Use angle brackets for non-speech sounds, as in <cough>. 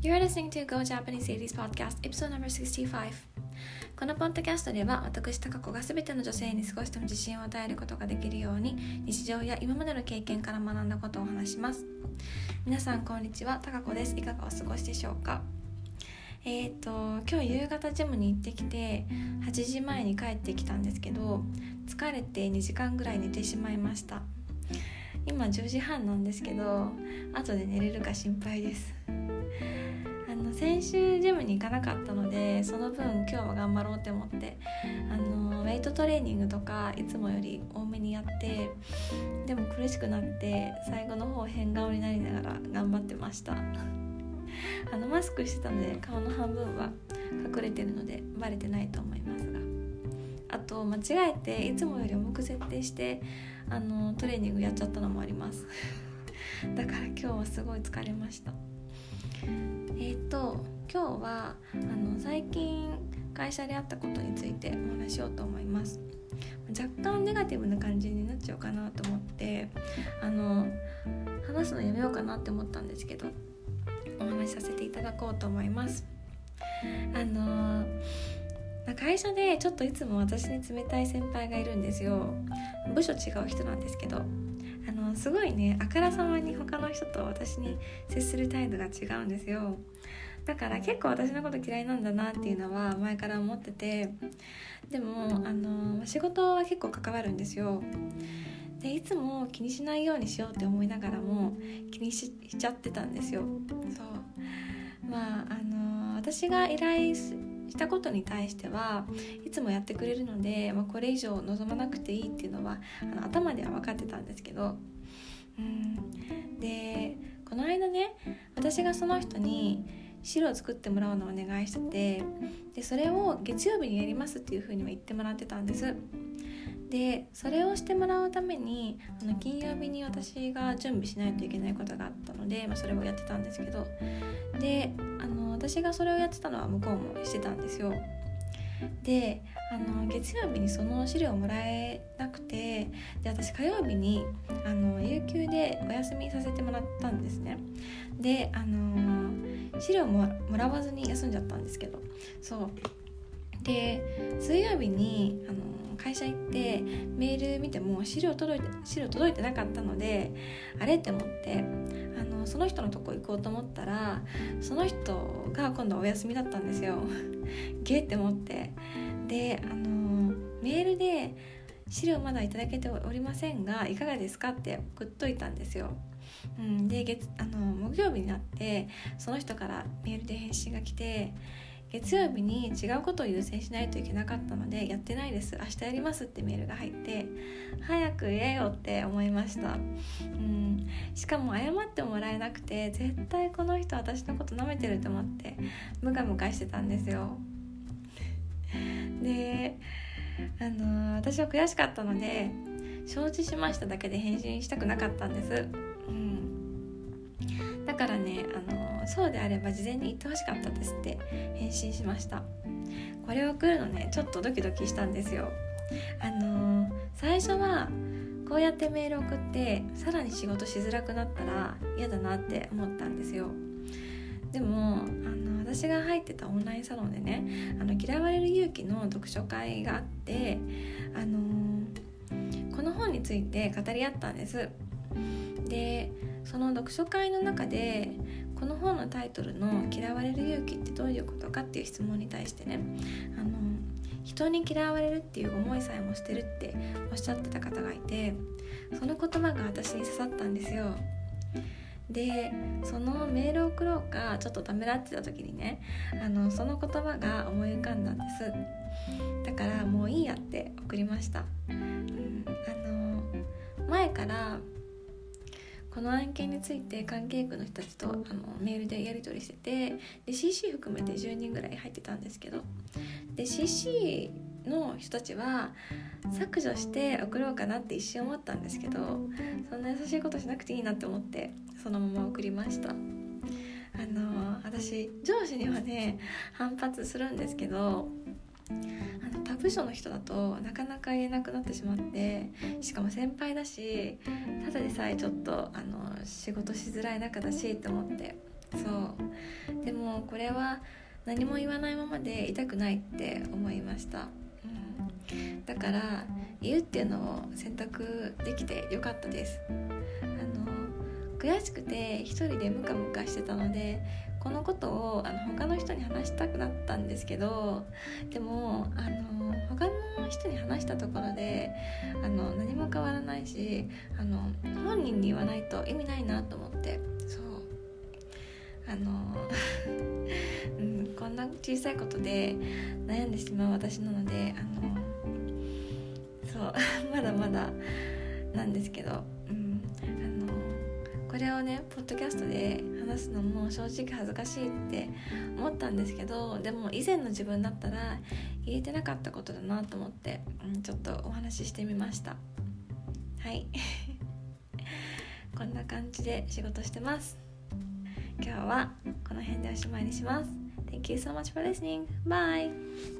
You're listening to Go Japanese 80s Podcast Episode No.65 このポッドキャストでは私高子が全ての女性に少しでも自信を与えることができるように日常や今までの経験から学んだことを話します。皆さんこんにちは高子です。いかがお過ごしでしょうか？えっ、ー、と今日夕方ジムに行ってきて8時前に帰ってきたんですけど疲れて2時間ぐらい寝てしまいました。今10時半なんですけど後で寝れるか心配です。先週ジムに行かなかったのでその分今日は頑張ろうって思ってあのウェイトトレーニングとかいつもより多めにやってでも苦しくなって最後の方変顔になりながら頑張ってました。<laughs> あのマスクしてたので顔の半分は隠れてるのでバレてないと思いますが。あと間違えていつもより重く設定してあのトレーニングやっちゃったのもあります。<laughs> だから今日はすごい疲れました。えっ、ー、と今日はあの最近会社であったことについてお話しようと思います。若干ネガティブな感じになっちゃうかなと思ってあの話すのやめようかなって思ったんですけどお話しさせていただこうと思います。あの会社でちょっといつも私に冷たい先輩がいるんですよ。部署違う人なんですけど。すごいねあからさまに他の人と私に接する態度が違うんですよ。だから結構私のこと嫌いなんだなっていうのは前から思っててでもあの仕事は結構関わるんですよ。でいつも気にしないようにしようって思いながらも気にしちゃってたんですよ。そう。まああの私が依頼したことに対してはいつもやってくれるので、まあ、これ以上望まなくていいっていうのはあの頭では分かってたんですけどうん。でこの間ね私がその人に資料を作ってもらうのをお願いしててでそれを月曜日にやりますっていうふうには言ってもらってたんです。でそれをしてもらうためにあの金曜日に私が準備しないといけないことがあったので、まあ、それをやってたんですけどであの私がそれをやってたのは向こうもしてたんですよ。であの月曜日にその資料をもらえなくてで私火曜日にあの有給でお休みさせてもらったんですね。であの資料ももらわずに休んじゃったんですけど。そう。で水曜日にあの会社行ってメール見ても資料届いて資料届いてなかったのであれって思ってあのその人のとこ行こうと思ったらその人が今度お休みだったんですよ。<laughs> ゲーって思ってであのメールで資料まだいただけておりませんがいかがですかって送っといたんですよ。うん、で月あの木曜日になってその人からメールで返信が来て月曜日に違うことを優先しないといけなかったのでやってないです。明日やりますってメールが入って早く言えよって思いました。うん。しかも謝ってもらえなくて絶対この人私のこと舐めてると思ってムカムカしてたんですよ。であの私は悔しかったので承知しましただけで返信したくなかったんです、うん、だからねあのそうであれば事前に言ってほしかったですって返信しました。これを送るのねちょっとドキドキしたんですよ。あのー、最初はこうやってメール送ってさらに仕事しづらくなったら嫌だなって思ったんですよ。でもあの私が入ってたオンラインサロンでね「あの嫌われる勇気」の読書会があってあのー、この本について語り合ったんです。でその読書会の中でこの本のタイトルの「嫌われる勇気ってどういうことか?」っていう質問に対してねあの人に嫌われるっていう思いさえもしてるっておっしゃってた方がいてその言葉が私に刺さったんですよでそのメールを送ろうかちょっとためらってた時にねあのその言葉が思い浮かんだんですだからもういいやって送りました、うん、あの前からこの案件について関係区の人たちとあのメールでやり取りしててで CC 含めて10人ぐらい入ってたんですけどで CC の人たちは削除して送ろうかなって一瞬思ったんですけどそんな優しいことしなくていいなって思ってそのまま送りました。あの私上司にはね反発するんですけどあの他部署の人だとなかなか言えなくなってしまってしかも先輩だしただでさえちょっとあの仕事しづらい中だしって思って。そう。でもこれは何も言わないままでいたくないって思いました、うん、だから言うっていうのを選択できてよかったです。あの悔しくて一人でムカムカしてたのでこのことをあの他の人に話したくなったんですけどでもあの他の人に話したところであの何も変わらないしあの本人に言わないと意味ないなと思ってそう。あの <laughs> うん、こんな小さいことで悩んでしまう私なのであのそう <laughs> まだまだなんですけど、うん、あのこれをねポッドキャストで話すのも正直恥ずかしいって思ったんですけどでも以前の自分だったら言えてなかったことだなと思って、うん、ちょっとお話ししてみましたはい <laughs> こんな感じで仕事してます今日はこの辺でおしまいにします Thank you so much for listening. Bye!